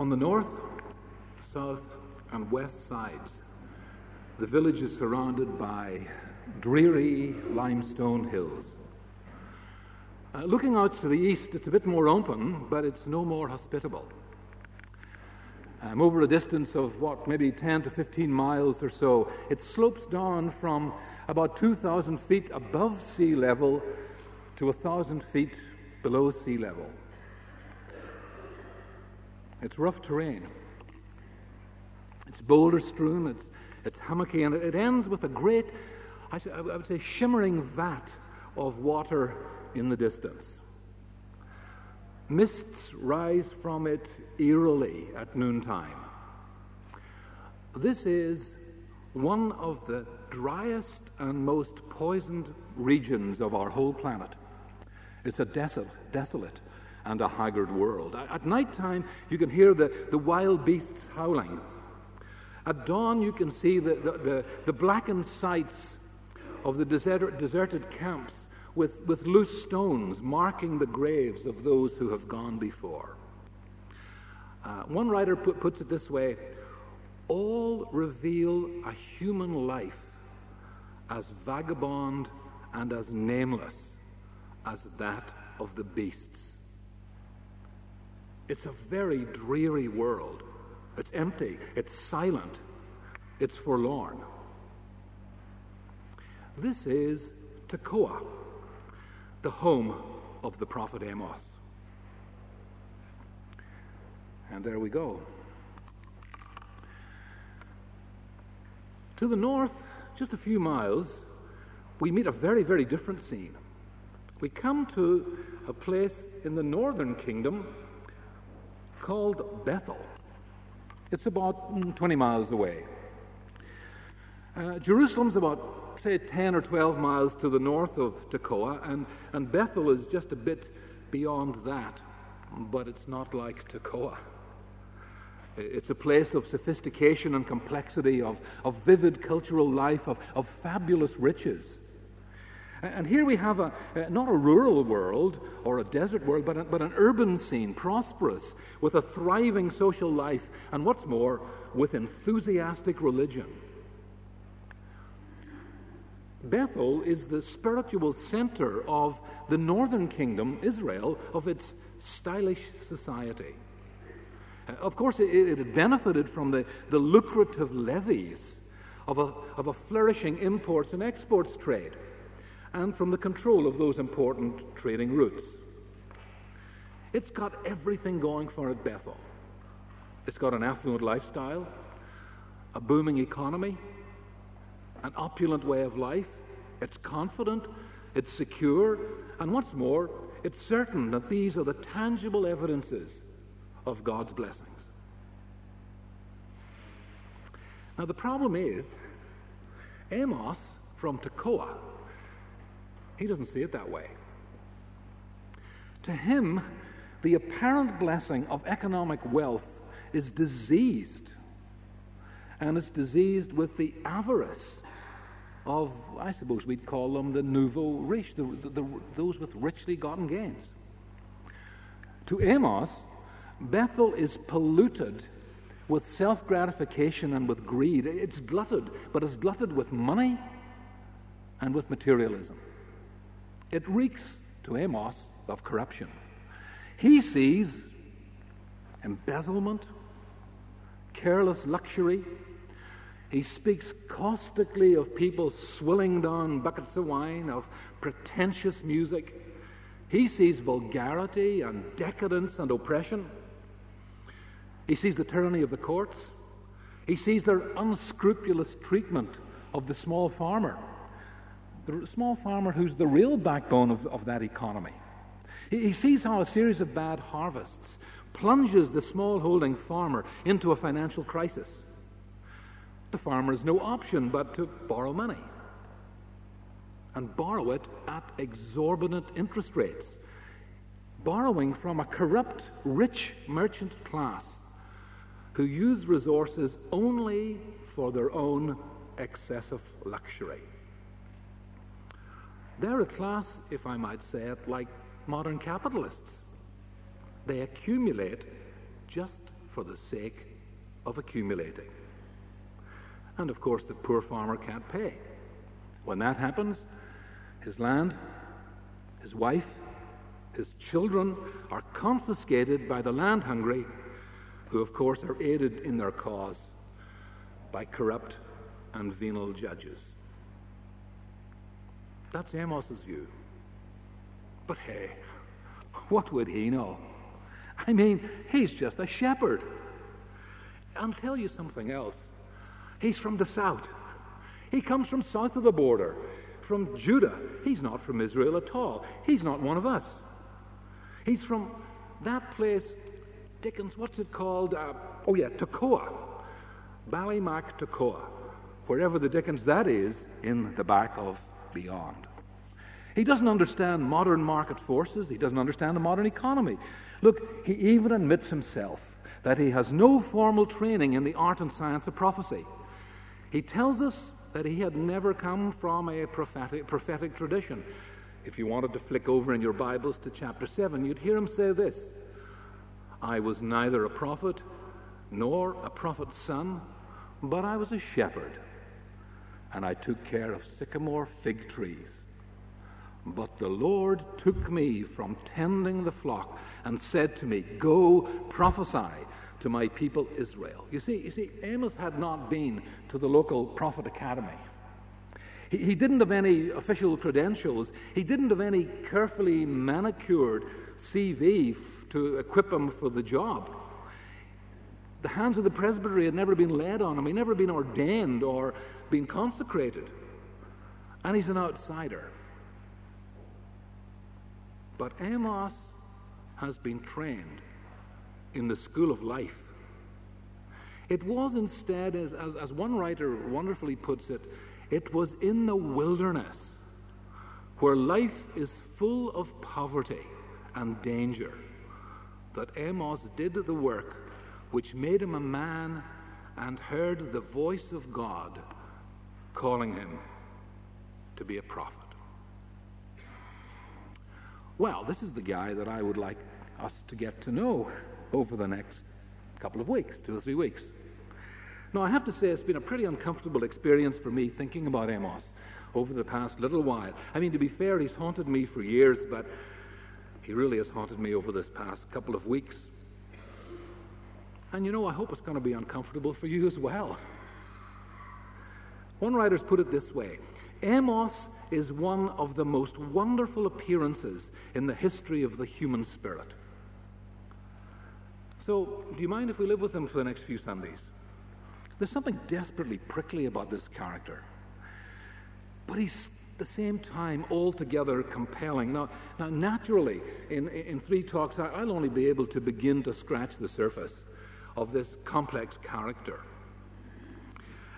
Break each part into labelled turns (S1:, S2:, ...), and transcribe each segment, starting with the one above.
S1: On the north, south, and west sides, the village is surrounded by dreary limestone hills. Uh, looking out to the east, it's a bit more open, but it's no more hospitable. Um, over a distance of what, maybe 10 to 15 miles or so, it slopes down from about 2,000 feet above sea level to 1,000 feet below sea level. It's rough terrain. It's boulder strewn, it's, it's hummocky, and it ends with a great, I, I would say, shimmering vat of water in the distance. Mists rise from it eerily at noontime. This is one of the driest and most poisoned regions of our whole planet. It's a desolate, desolate and a haggard world. At night time, you can hear the, the wild beasts howling. At dawn, you can see the, the, the, the blackened sites of the desert, deserted camps with, with loose stones marking the graves of those who have gone before. Uh, one writer put, puts it this way all reveal a human life as vagabond and as nameless as that of the beasts. It's a very dreary world. It's empty, it's silent, it's forlorn. This is Tekoa the home of the prophet Amos. And there we go. To the north, just a few miles, we meet a very, very different scene. We come to a place in the northern kingdom called Bethel. It's about mm, 20 miles away. Uh, Jerusalem's about say 10 or 12 miles to the north of Tekoa, and, and Bethel is just a bit beyond that, but it's not like Tekoa. It's a place of sophistication and complexity, of, of vivid cultural life, of, of fabulous riches. And here we have a, not a rural world or a desert world, but, a, but an urban scene, prosperous, with a thriving social life, and what's more, with enthusiastic religion. Bethel is the spiritual center of the northern kingdom, Israel, of its stylish society. Uh, of course, it, it had benefited from the, the lucrative levies of a, of a flourishing imports and exports trade and from the control of those important trading routes. It's got everything going for it, Bethel. It's got an affluent lifestyle, a booming economy, an opulent way of life. It's confident, it's secure, and what's more, it's certain that these are the tangible evidences of God's blessings. Now, the problem is, Amos from Tekoa, he doesn't see it that way. To him, the apparent blessing of economic wealth is diseased. And it's diseased with the avarice of, I suppose we'd call them the nouveau riche, the, the, the, those with richly gotten gains. To Amos, Bethel is polluted with self gratification and with greed. It's glutted, but it's glutted with money and with materialism. It reeks to Amos of corruption. He sees embezzlement, careless luxury, he speaks caustically of people swilling down buckets of wine, of pretentious music. He sees vulgarity and decadence and oppression. He sees the tyranny of the courts. He sees their unscrupulous treatment of the small farmer, the small farmer who's the real backbone of, of that economy. He, he sees how a series of bad harvests plunges the small-holding farmer into a financial crisis the farmer has no option but to borrow money and borrow it at exorbitant interest rates, borrowing from a corrupt, rich merchant class who use resources only for their own excessive luxury. They're a class, if I might say it, like modern capitalists. They accumulate just for the sake of accumulating. And of course, the poor farmer can't pay. When that happens, his land, his wife, his children are confiscated by the land hungry, who, of course, are aided in their cause by corrupt and venal judges. That's Amos's view. But hey, what would he know? I mean, he's just a shepherd. I'll tell you something else. He's from the south. He comes from south of the border, from Judah. He's not from Israel at all. He's not one of us. He's from that place, Dickens, what's it called? Uh, oh, yeah, Tekoa. Ballymac, Tekoa. Wherever the Dickens that is in the back of Beyond. He doesn't understand modern market forces. He doesn't understand the modern economy. Look, he even admits himself that he has no formal training in the art and science of prophecy. He tells us that he had never come from a prophetic, prophetic tradition. If you wanted to flick over in your Bibles to chapter 7, you'd hear him say this I was neither a prophet nor a prophet's son, but I was a shepherd, and I took care of sycamore fig trees. But the Lord took me from tending the flock and said to me, Go prophesy to my people Israel. You see, you see, Amos had not been to the local prophet academy. He, he didn't have any official credentials. He didn't have any carefully manicured CV f- to equip him for the job. The hands of the presbytery had never been laid on him. He'd never been ordained or been consecrated. And he's an outsider. But Amos has been trained in the school of life. It was instead, as, as, as one writer wonderfully puts it, it was in the wilderness where life is full of poverty and danger that Amos did the work which made him a man and heard the voice of God calling him to be a prophet. Well, this is the guy that I would like us to get to know over the next couple of weeks, two or three weeks. Now, I have to say, it's been a pretty uncomfortable experience for me thinking about Amos over the past little while. I mean, to be fair, he's haunted me for years, but he really has haunted me over this past couple of weeks. And you know, I hope it's going to be uncomfortable for you as well. One writer's put it this way Amos is one of the most wonderful appearances in the history of the human spirit. So, do you mind if we live with him for the next few Sundays? There's something desperately prickly about this character. But he's at the same time altogether compelling. Now, now naturally, in, in three talks, I'll only be able to begin to scratch the surface of this complex character.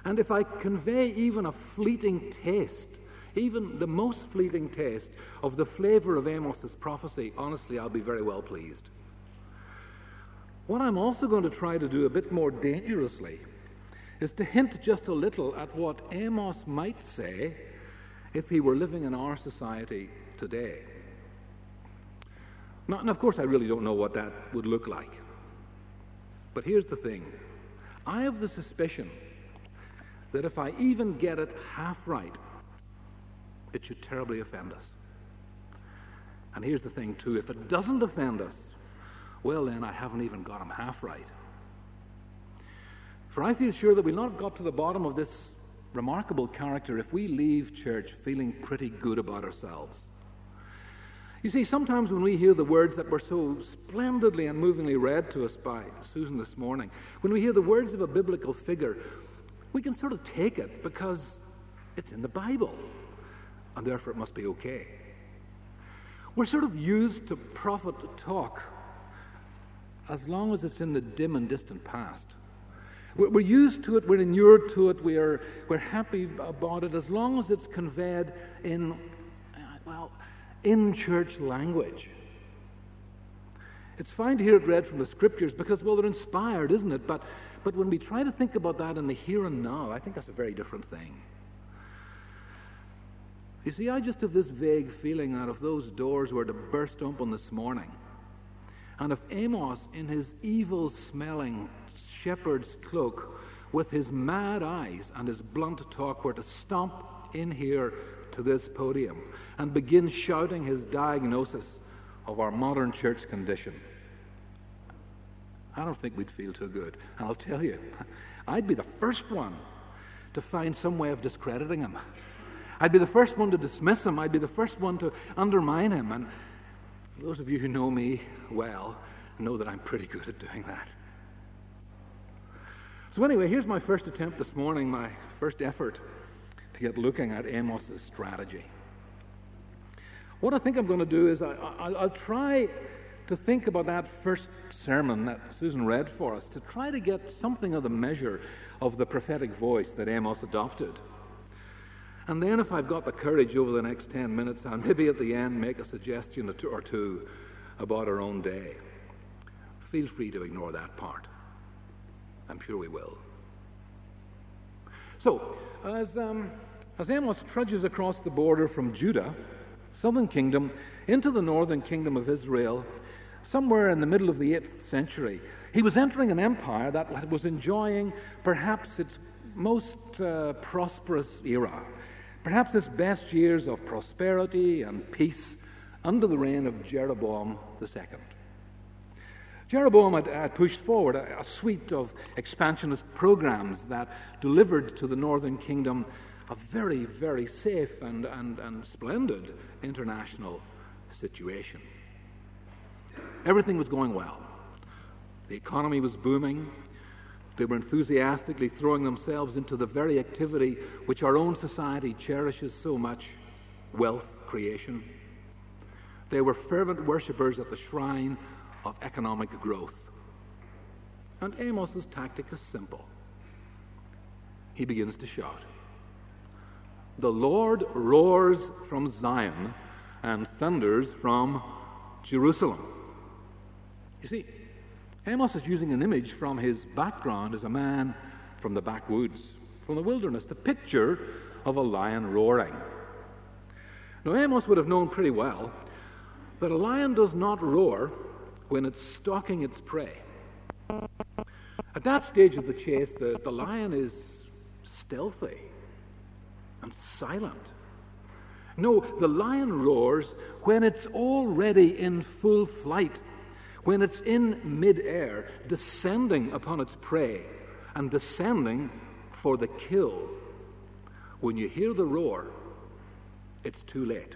S1: And if I convey even a fleeting taste, even the most fleeting taste of the flavor of Amos's prophecy, honestly, I'll be very well pleased. What I'm also going to try to do a bit more dangerously is to hint just a little at what Amos might say if he were living in our society today. Now, and of course, I really don't know what that would look like. But here's the thing I have the suspicion that if I even get it half right, it should terribly offend us. And here's the thing, too if it doesn't offend us, well, then I haven't even got him half right. For I feel sure that we'll not have got to the bottom of this remarkable character if we leave church feeling pretty good about ourselves. You see, sometimes when we hear the words that were so splendidly and movingly read to us by Susan this morning, when we hear the words of a biblical figure, we can sort of take it because it's in the Bible, and therefore it must be okay. We're sort of used to prophet talk as long as it's in the dim and distant past. We're used to it, we're inured to it, we're, we're happy about it as long as it's conveyed in, uh, well, in church language. It's fine to hear it read from the scriptures because, well, they're inspired, isn't it? But, but when we try to think about that in the here and now, I think that's a very different thing. You see, I just have this vague feeling that if those doors were to burst open this morning And if Amos, in his evil smelling shepherd's cloak, with his mad eyes and his blunt talk, were to stomp in here to this podium and begin shouting his diagnosis of our modern church condition, I don't think we'd feel too good. I'll tell you, I'd be the first one to find some way of discrediting him. I'd be the first one to dismiss him. I'd be the first one to undermine him. And those of you who know me well know that I'm pretty good at doing that. So, anyway, here's my first attempt this morning, my first effort to get looking at Amos's strategy. What I think I'm going to do is I, will try to think about that first sermon that Susan read for us, to try to get something of the measure of the prophetic voice that Amos adopted. And then, if I've got the courage over the next 10 minutes, I'll maybe at the end make a suggestion or two about our own day. Feel free to ignore that part. I'm sure we will. So, as, um, as Amos trudges across the border from Judah, southern kingdom, into the northern kingdom of Israel, somewhere in the middle of the 8th century, he was entering an empire that was enjoying perhaps its most uh, prosperous era, perhaps its best years of prosperity and peace under the reign of Jeroboam II. Jeroboam had, had pushed forward a, a, suite of expansionist programs that delivered to the northern kingdom a very, very safe and, and, and splendid international situation. Everything was going well. The economy was booming. They were enthusiastically throwing themselves into the very activity which our own society cherishes so much wealth creation. They were fervent worshippers at the shrine of economic growth. And Amos's tactic is simple. He begins to shout. The Lord roars from Zion and thunders from Jerusalem. You see, Amos is using an image from his background as a man from the backwoods, from the wilderness, the picture of a lion roaring. Now, Amos would have known pretty well that a lion does not roar when it's stalking its prey. At that stage of the chase, the, the lion is stealthy and silent. No, the lion roars when it's already in full flight, when it's in midair, descending upon its prey and descending for the kill. When you hear the roar, it's too late.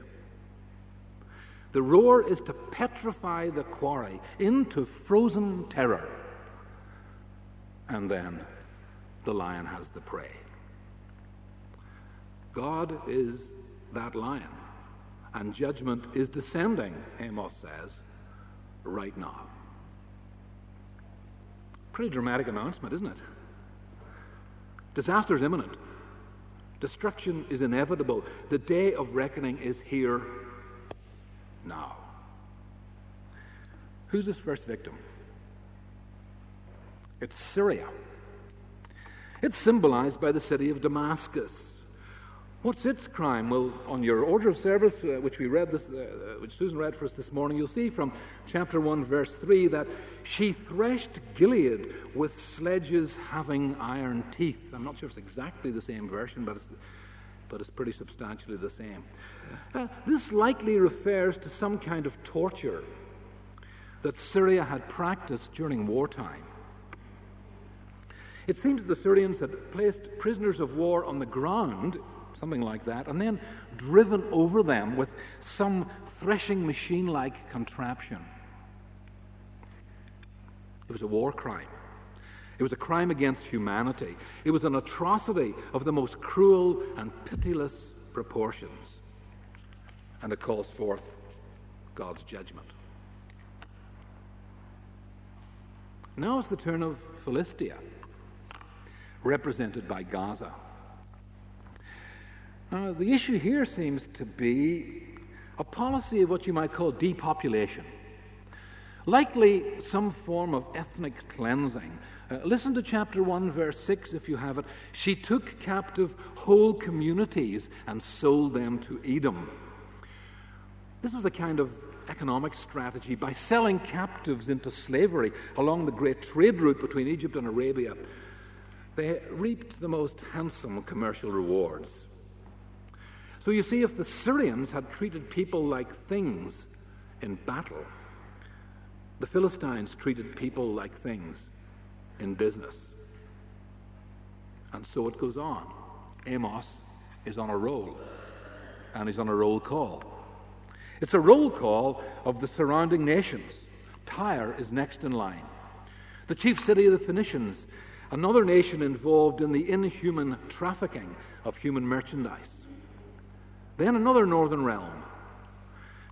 S1: The roar is to petrify the quarry into frozen terror. And then the lion has the prey. God is that lion, and judgment is descending, Amos says, right now. Pretty dramatic announcement, isn't it? Disaster is imminent. Destruction is inevitable. The day of reckoning is here now. Who's his first victim? It's Syria. It's symbolized by the city of Damascus. What's its crime? Well, on your order of service, uh, which we read this, uh, which Susan read for us this morning, you'll see from chapter 1, verse 3, that she threshed Gilead with sledges having iron teeth. I'm not sure if it's exactly the same version, but it's, but it's pretty substantially the same. Uh, this likely refers to some kind of torture that Syria had practiced during wartime. It seems that the Syrians had placed prisoners of war on the ground, something like that, and then driven over them with some threshing machine like contraption. It was a war crime. It was a crime against humanity. It was an atrocity of the most cruel and pitiless proportions and it calls forth God's judgment. Now it's the turn of Philistia, represented by Gaza. Now, the issue here seems to be a policy of what you might call depopulation. Likely some form of ethnic cleansing. Uh, listen to chapter 1, verse 6 if you have it. She took captive whole communities and sold them to Edom. This was a kind of economic strategy by selling captives into slavery along the great trade route between Egypt and Arabia, they reaped the most handsome commercial rewards. So you see, if the Syrians had treated people like things in battle, the Philistines treated people like things in business. And so it goes on. Amos is on a roll, and he's on a roll call. It's a roll call of the surrounding nations. Tyre is next in line. The chief city of the Phoenicians, another nation involved in the inhuman trafficking of human merchandise. Then another northern realm.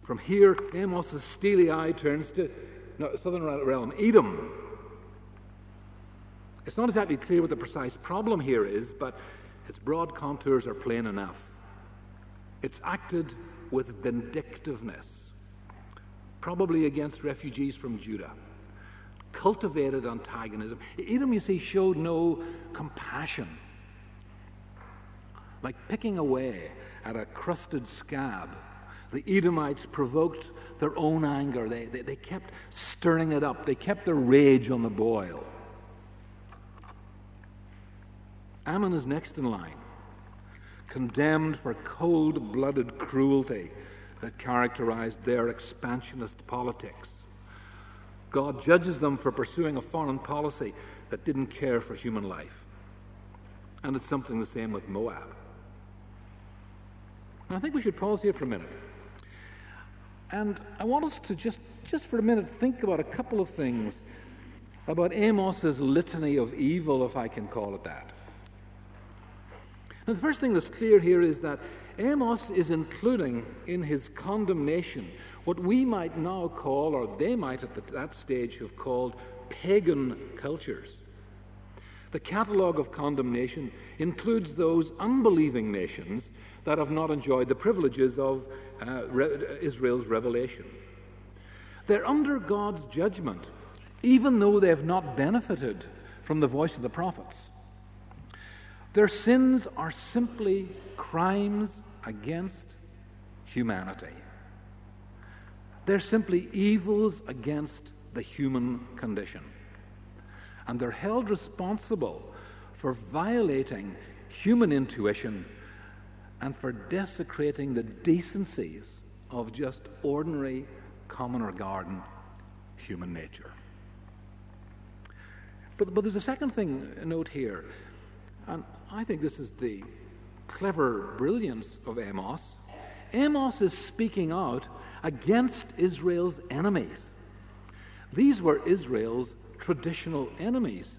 S1: From here, Amos's steely eye turns to no, southern realm, Edom. It's not exactly clear what the precise problem here is, but its broad contours are plain enough. It's acted with vindictiveness, probably against refugees from Judah. Cultivated antagonism. Edom, you see, showed no compassion. Like picking away at a crusted scab, the Edomites provoked their own anger. They, they, they kept stirring it up, they kept their rage on the boil. Ammon is next in line, condemned for cold blooded cruelty that characterized their expansionist politics. God judges them for pursuing a foreign policy that didn't care for human life. And it's something the same with Moab. I think we should pause here for a minute. And I want us to just, just for a minute think about a couple of things about Amos's litany of evil, if I can call it that. Now, the first thing that's clear here is that Amos is including in his condemnation what we might now call, or they might at the, that stage have called, pagan cultures. The catalogue of condemnation includes those unbelieving nations that have not enjoyed the privileges of uh, re- Israel's revelation. They're under God's judgment, even though they have not benefited from the voice of the prophets. Their sins are simply crimes against humanity. They're simply evils against the human condition. And they're held responsible for violating human intuition and for desecrating the decencies of just ordinary, common or garden human nature. But, but there's a second thing, uh, note here, and I think this is the clever brilliance of Amos. Amos is speaking out against Israel's enemies. These were Israel's traditional enemies.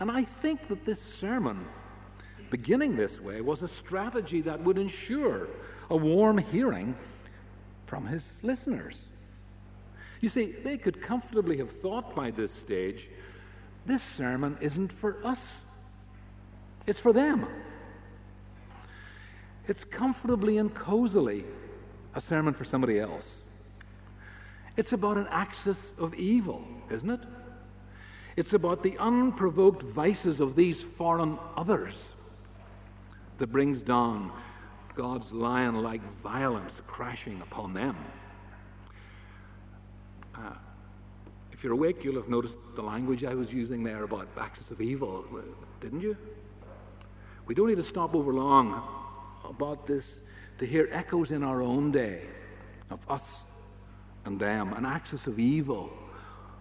S1: And I think that this sermon, beginning this way, was a strategy that would ensure a warm hearing from his listeners. You see, they could comfortably have thought by this stage this sermon isn't for us. It's for them. It's comfortably and cozily a sermon for somebody else. It's about an axis of evil, isn't it? It's about the unprovoked vices of these foreign others that brings down God's lion like violence crashing upon them. Uh, if you're awake, you'll have noticed the language I was using there about axis of evil, didn't you? We don't need to stop over long about this to hear echoes in our own day of us and them, an axis of evil,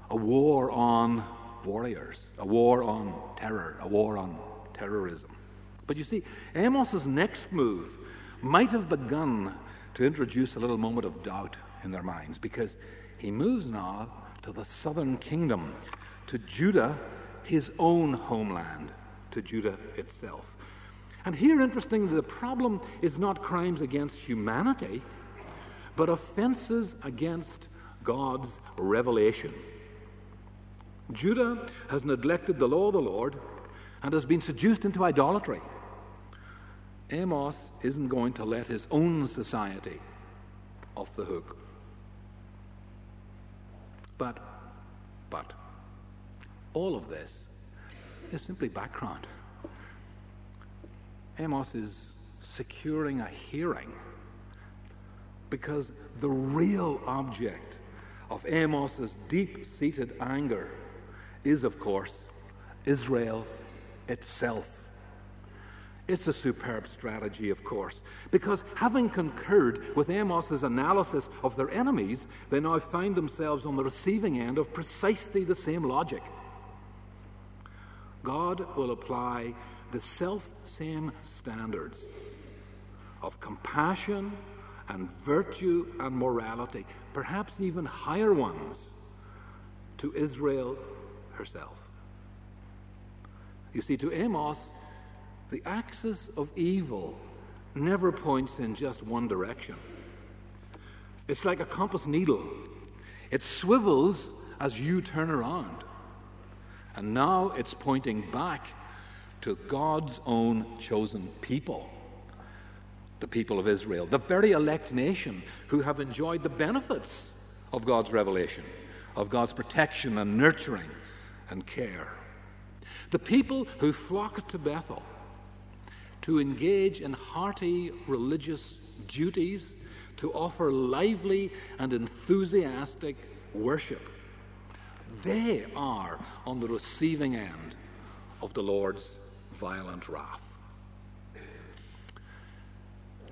S1: a war on warriors, a war on terror, a war on terrorism. But you see, Amos's next move might have begun to introduce a little moment of doubt in their minds because he moves now to the southern kingdom, to Judah, his own homeland, to Judah itself. And here, interestingly, the problem is not crimes against humanity, but offenses against God's revelation. Judah has neglected the law of the Lord and has been seduced into idolatry. Amos isn't going to let his own society off the hook. But, but, all of this is simply background. Amos is securing a hearing Because the real object of Amos's deep seated anger is, of course, Israel itself. It's a superb strategy, of course, because having concurred with Amos's analysis of their enemies, they now find themselves on the receiving end of precisely the same logic. God will apply the self same standards of compassion and virtue and morality, perhaps even higher ones, to Israel herself. You see, to Amos, the axis of evil never points in just one direction. It's like a compass needle, it swivels as you turn around. And now it's pointing back to God's own chosen people, the people of Israel, the very elect nation who have enjoyed the benefits of God's revelation, of God's protection and nurturing and care. The people who flock to Bethel to engage in hearty religious duties, to offer lively and enthusiastic worship. They are on the receiving end of the Lord's violent wrath.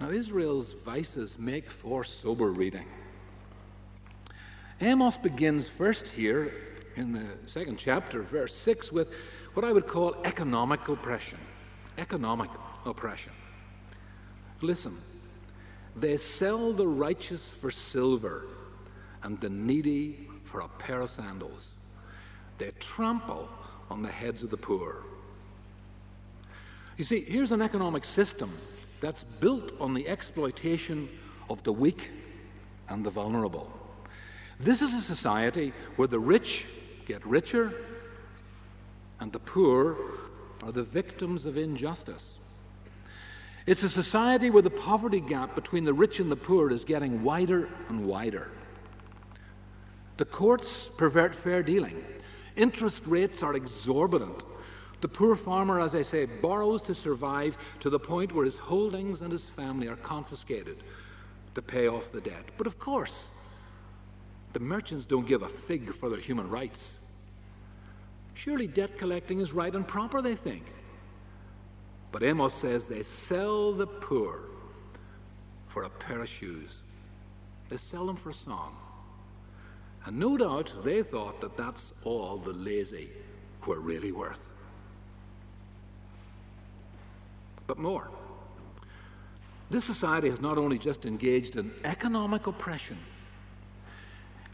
S1: Now, Israel's vices make for sober reading. Amos begins first here in the second chapter, verse 6, with what I would call economic oppression. Economic oppression. Listen, they sell the righteous for silver and the needy for a pair of sandals. They trample on the heads of the poor. You see, here's an economic system that's built on the exploitation of the weak and the vulnerable. This is a society where the rich get richer and the poor are the victims of injustice. It's a society where the poverty gap between the rich and the poor is getting wider and wider. The courts pervert fair dealing. Interest rates are exorbitant. The poor farmer, as I say, borrows to survive to the point where his holdings and his family are confiscated to pay off the debt. But of course, the merchants don't give a fig for their human rights. Surely debt collecting is right and proper, they think. But Amos says they sell the poor for a pair of shoes. They sell them for a song. And no doubt they thought that that's all the lazy were really worth. But more. This society has not only just engaged in economic oppression,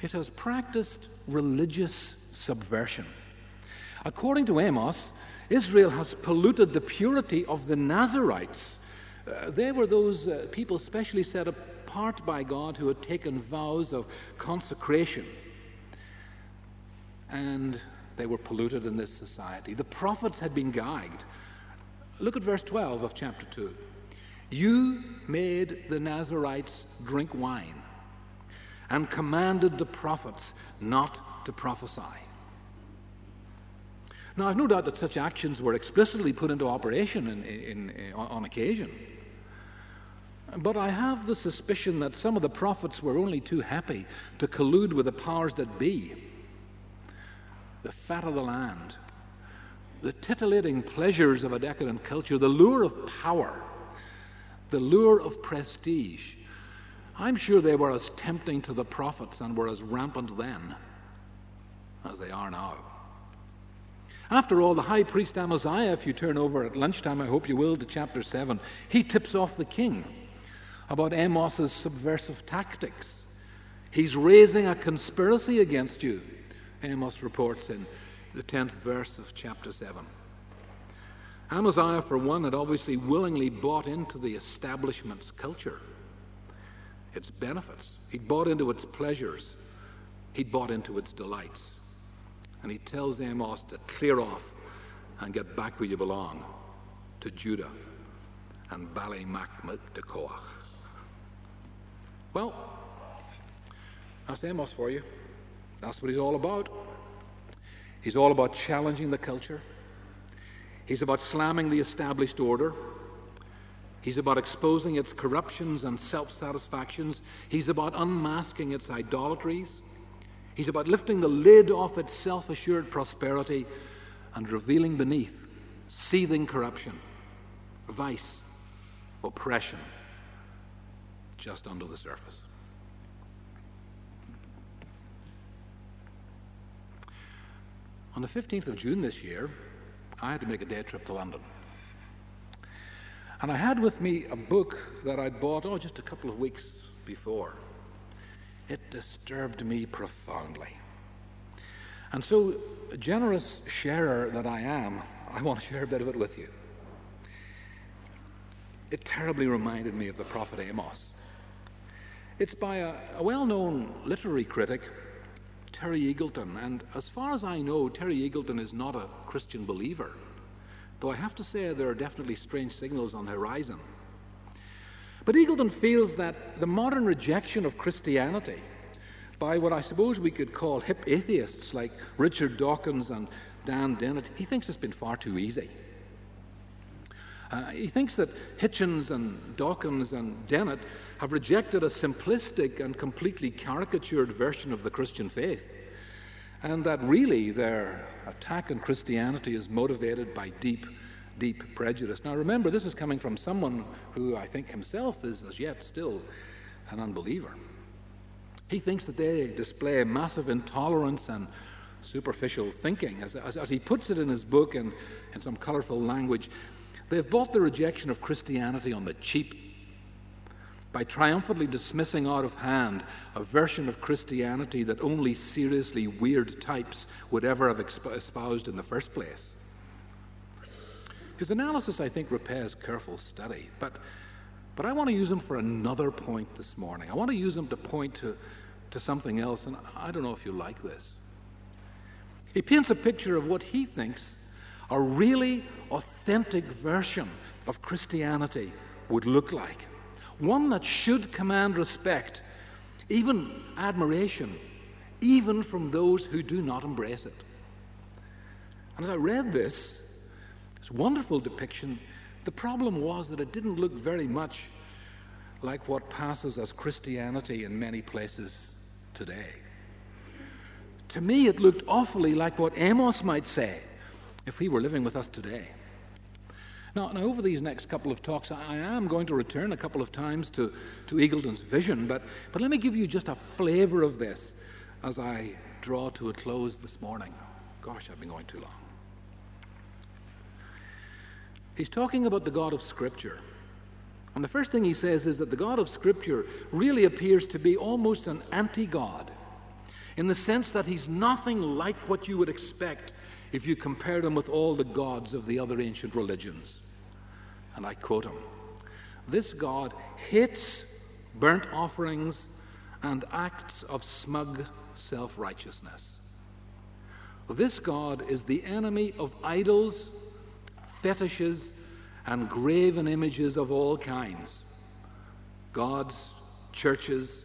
S1: it has practiced religious subversion. According to Amos, Israel has polluted the purity of the Nazarites. Uh, they were those uh, people specially set apart by God who had taken vows of consecration. And they were polluted in this society. The prophets had been gagged. Look at verse 12 of chapter 2. You made the Nazarites drink wine and commanded the prophets not to prophesy. Now, I've no doubt that such actions were explicitly put into operation in, in, in, on occasion. But I have the suspicion that some of the prophets were only too happy to collude with the powers that be. The fat of the land, the titillating pleasures of a decadent culture, the lure of power, the lure of prestige. I'm sure they were as tempting to the prophets and were as rampant then as they are now. After all, the high priest Amaziah, if you turn over at lunchtime, I hope you will, to chapter 7, he tips off the king about Amos's subversive tactics. He's raising a conspiracy against you, Amos reports in the 10th verse of chapter 7. Amaziah, for one, had obviously willingly bought into the establishment's culture, its benefits. He'd bought into its pleasures, he'd bought into its delights and he tells Amos to clear off and get back where you belong, to Judah and Baalbek-Tekoa. Well, that's Amos for you. That's what he's all about. He's all about challenging the culture. He's about slamming the established order. He's about exposing its corruptions and self satisfactions. He's about unmasking its idolatries. He's about lifting the lid off its self assured prosperity and revealing beneath seething corruption, vice, oppression, just under the surface. On the 15th of June this year, I had to make a day trip to London. And I had with me a book that I'd bought, oh, just a couple of weeks before. It disturbed me profoundly. And so, generous sharer that I am, I want to share a bit of it with you. It terribly reminded me of the prophet Amos. It's by a, a well known literary critic, Terry Eagleton, and as far as I know, Terry Eagleton is not a Christian believer. Though I have to say there are definitely strange signals on the horizon. But Eagleton feels that the modern rejection of Christianity by what I suppose we could call hip atheists like Richard Dawkins and Dan Dennett, he thinks it's been far too easy. Uh, he thinks that Hitchens and Dawkins and Dennett have rejected a simplistic and completely caricatured version of the Christian faith, and that really their attack on Christianity is motivated by deep, deep prejudice. Now, remember, this is coming from someone who I think himself is as yet still an unbeliever. He thinks that they display massive intolerance and superficial thinking. As, as, as he puts it in his book in, in some colorful language, they've bought the rejection of Christianity on the cheap by triumphantly dismissing out of hand a version of Christianity that only seriously weird types would ever have espoused in the first place. His analysis, I think, repairs careful study, but, but I want to use him for another point this morning. I want to use him to point to, to something else, and I don't know if you like this. He paints a picture of what he thinks a really authentic version of Christianity would look like. One that should command respect, even admiration, even from those who do not embrace it. And as I read this, this wonderful depiction, the problem was that it didn't look very much like what passes as Christianity in many places today. To me, it looked awfully like what Amos might say if he were living with us today. Now, now, over these next couple of talks, I am going to return a couple of times to, to Eagleton's vision, but, but let me give you just a flavor of this as I draw to a close this morning. Gosh, I've been going too long. He's talking about the God of Scripture. And the first thing he says is that the God of Scripture really appears to be almost an anti God in the sense that he's nothing like what you would expect if you compared him with all the gods of the other ancient religions. And I quote him This God hates burnt offerings and acts of smug self righteousness. This God is the enemy of idols, fetishes, and graven images of all kinds gods, churches,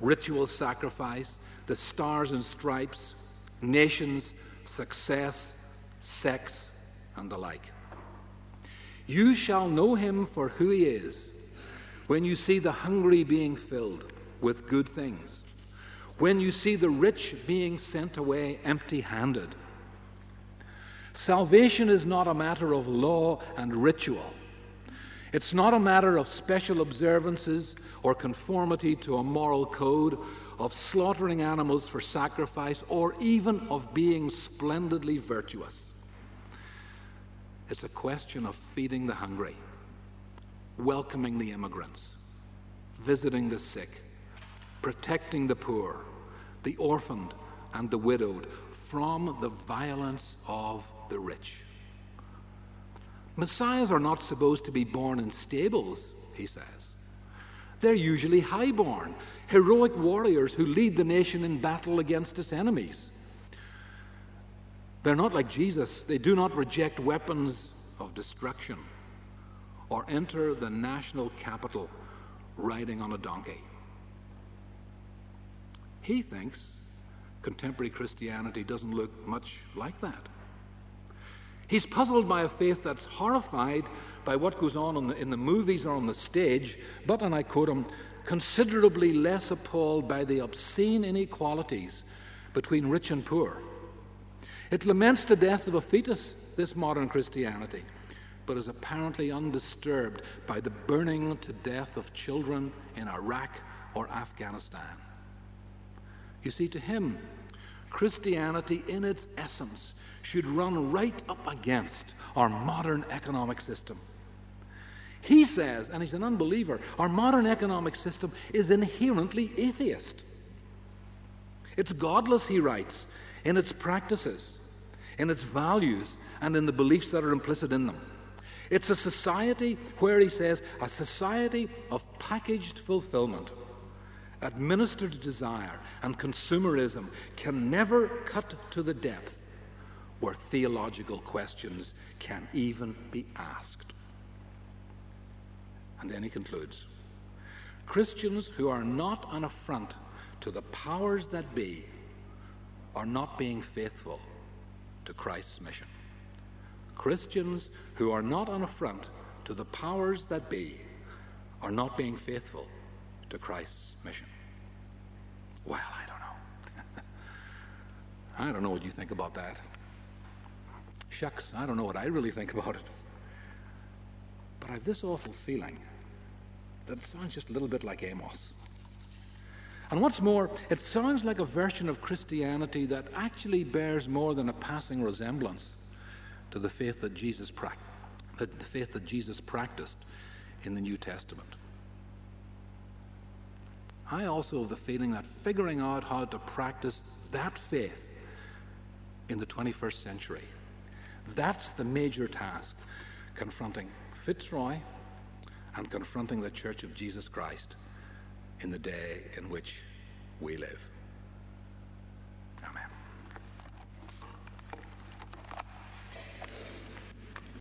S1: ritual sacrifice, the stars and stripes, nations, success, sex, and the like. You shall know him for who he is when you see the hungry being filled with good things, when you see the rich being sent away empty handed. Salvation is not a matter of law and ritual. It's not a matter of special observances or conformity to a moral code of slaughtering animals for sacrifice, or even of being splendidly virtuous. It's a question of feeding the hungry, welcoming the immigrants, visiting the sick, protecting the poor, the orphaned, and the widowed from the violence of the rich. Messiahs are not supposed to be born in stables, he says. They're usually highborn, heroic warriors who lead the nation in battle against its enemies. They're not like Jesus. They do not reject weapons of destruction or enter the national capital riding on a donkey. He thinks contemporary Christianity doesn't look much like that. He's puzzled by a faith that's horrified by what goes on in the, in the movies or on the stage, but, and I quote him, considerably less appalled by the obscene inequalities between rich and poor. It laments the death of a fetus, this modern Christianity, but is apparently undisturbed by the burning to death of children in Iraq or Afghanistan. You see, to him, Christianity in its essence should run right up against our modern economic system. He says, and he's an unbeliever, our modern economic system is inherently atheist. It's godless, he writes, in its practices, in its values, and in the beliefs that are implicit in them. It's a society where, he says, a society of packaged fulfillment, administered desire, and consumerism can never cut to the depth where theological questions can even be asked. And then he concludes Christians who are not an affront to the powers that be are not being faithful to Christ's mission. Christians who are not an affront to the powers that be are not being faithful to Christ's mission. Well, I don't know. I don't know what you think about that. Shucks, I don't know what I really think about it. But I have this awful feeling that it sounds just a little bit like Amos. And what's more, it sounds like a version of Christianity that actually bears more than a passing resemblance to the faith that Jesus, pra- the faith that Jesus practiced in the New Testament. I also have the feeling that figuring out how to practice that faith in the 21st century, that's the major task confronting Fitzroy and confronting the Church of Jesus Christ in the day in which we live.